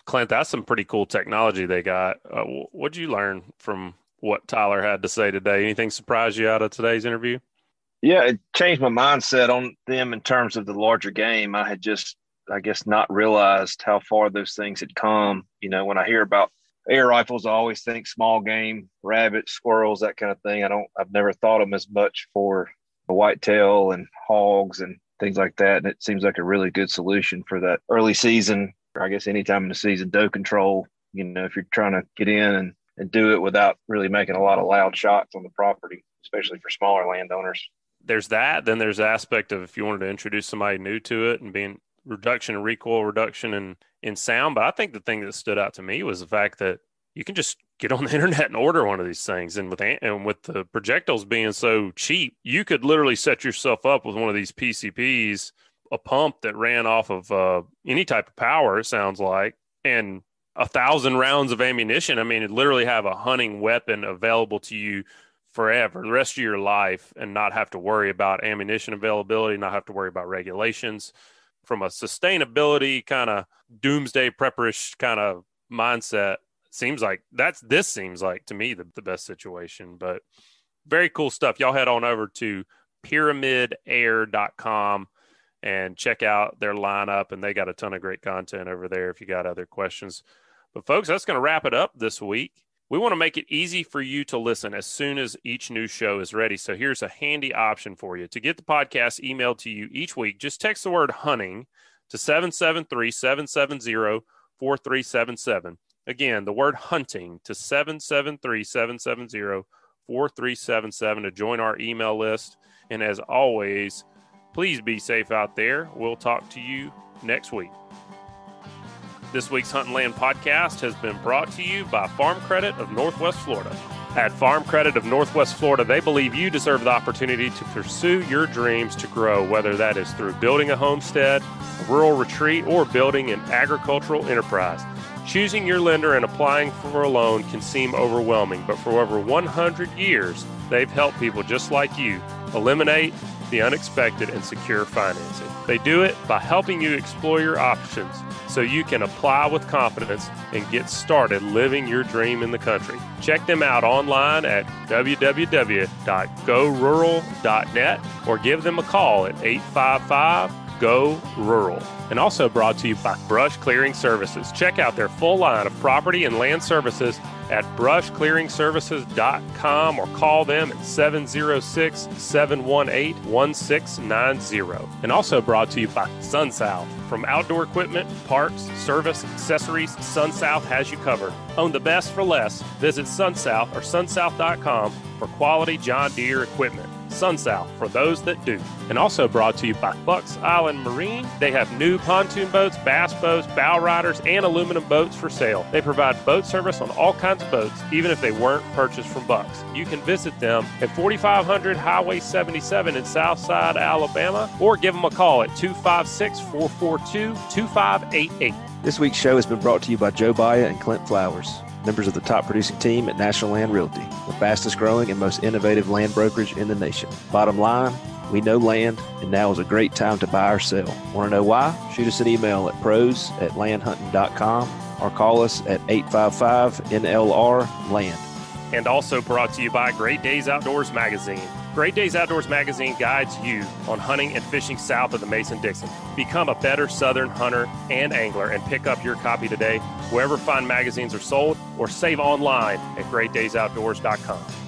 Clint, that's some pretty cool technology they got. Uh, what did you learn from what Tyler had to say today? Anything surprise you out of today's interview? Yeah, it changed my mindset on them in terms of the larger game. I had just I guess, not realized how far those things had come. You know, when I hear about air rifles, I always think small game, rabbits, squirrels, that kind of thing. I don't, I've never thought them as much for a whitetail and hogs and things like that. And it seems like a really good solution for that early season, or I guess anytime in the season, doe control. You know, if you're trying to get in and, and do it without really making a lot of loud shots on the property, especially for smaller landowners. There's that. Then there's the aspect of if you wanted to introduce somebody new to it and being reduction in recoil, reduction in in sound. But I think the thing that stood out to me was the fact that you can just get on the internet and order one of these things. And with and with the projectiles being so cheap, you could literally set yourself up with one of these PCPs, a pump that ran off of uh, any type of power. It sounds like, and a thousand rounds of ammunition. I mean, it literally have a hunting weapon available to you forever, the rest of your life, and not have to worry about ammunition availability, not have to worry about regulations. From a sustainability kind of doomsday prepperish kind of mindset, seems like that's this seems like to me the, the best situation. But very cool stuff. Y'all head on over to pyramydair.com and check out their lineup. And they got a ton of great content over there if you got other questions. But, folks, that's going to wrap it up this week. We want to make it easy for you to listen as soon as each new show is ready. So, here's a handy option for you. To get the podcast emailed to you each week, just text the word hunting to 773 770 4377. Again, the word hunting to 773 770 4377 to join our email list. And as always, please be safe out there. We'll talk to you next week. This week's Huntin' Land podcast has been brought to you by Farm Credit of Northwest Florida. At Farm Credit of Northwest Florida, they believe you deserve the opportunity to pursue your dreams to grow, whether that is through building a homestead, a rural retreat, or building an agricultural enterprise. Choosing your lender and applying for a loan can seem overwhelming, but for over 100 years, they've helped people just like you eliminate the unexpected and secure financing. They do it by helping you explore your options so you can apply with confidence and get started living your dream in the country. Check them out online at www.gorural.net or give them a call at 855 Go Rural. And also brought to you by Brush Clearing Services. Check out their full line of property and land services at brushclearingservices.com or call them at 706 718 1690. And also brought to you by SunSouth. From outdoor equipment, parts, service, accessories, SunSouth has you covered. Own the best for less. Visit SunSouth or sunsouth.com for quality John Deere equipment. SunSouth for those that do. And also brought to you by Buck's Island Marina. They have new pontoon boats, bass boats, bow riders, and aluminum boats for sale. They provide boat service on all kinds of boats, even if they weren't purchased from Bucks. You can visit them at 4500 Highway 77 in Southside, Alabama, or give them a call at 256 442 2588. This week's show has been brought to you by Joe Baya and Clint Flowers members of the top producing team at National Land Realty, the fastest growing and most innovative land brokerage in the nation. Bottom line, we know land, and now is a great time to buy or sell. Want to know why? Shoot us an email at pros at landhuntin.com or call us at 855 NLR Land. And also brought to you by Great Days Outdoors Magazine. Great Days Outdoors Magazine guides you on hunting and fishing south of the Mason Dixon. Become a better Southern hunter and angler and pick up your copy today wherever fine magazines are sold or save online at greatdaysoutdoors.com.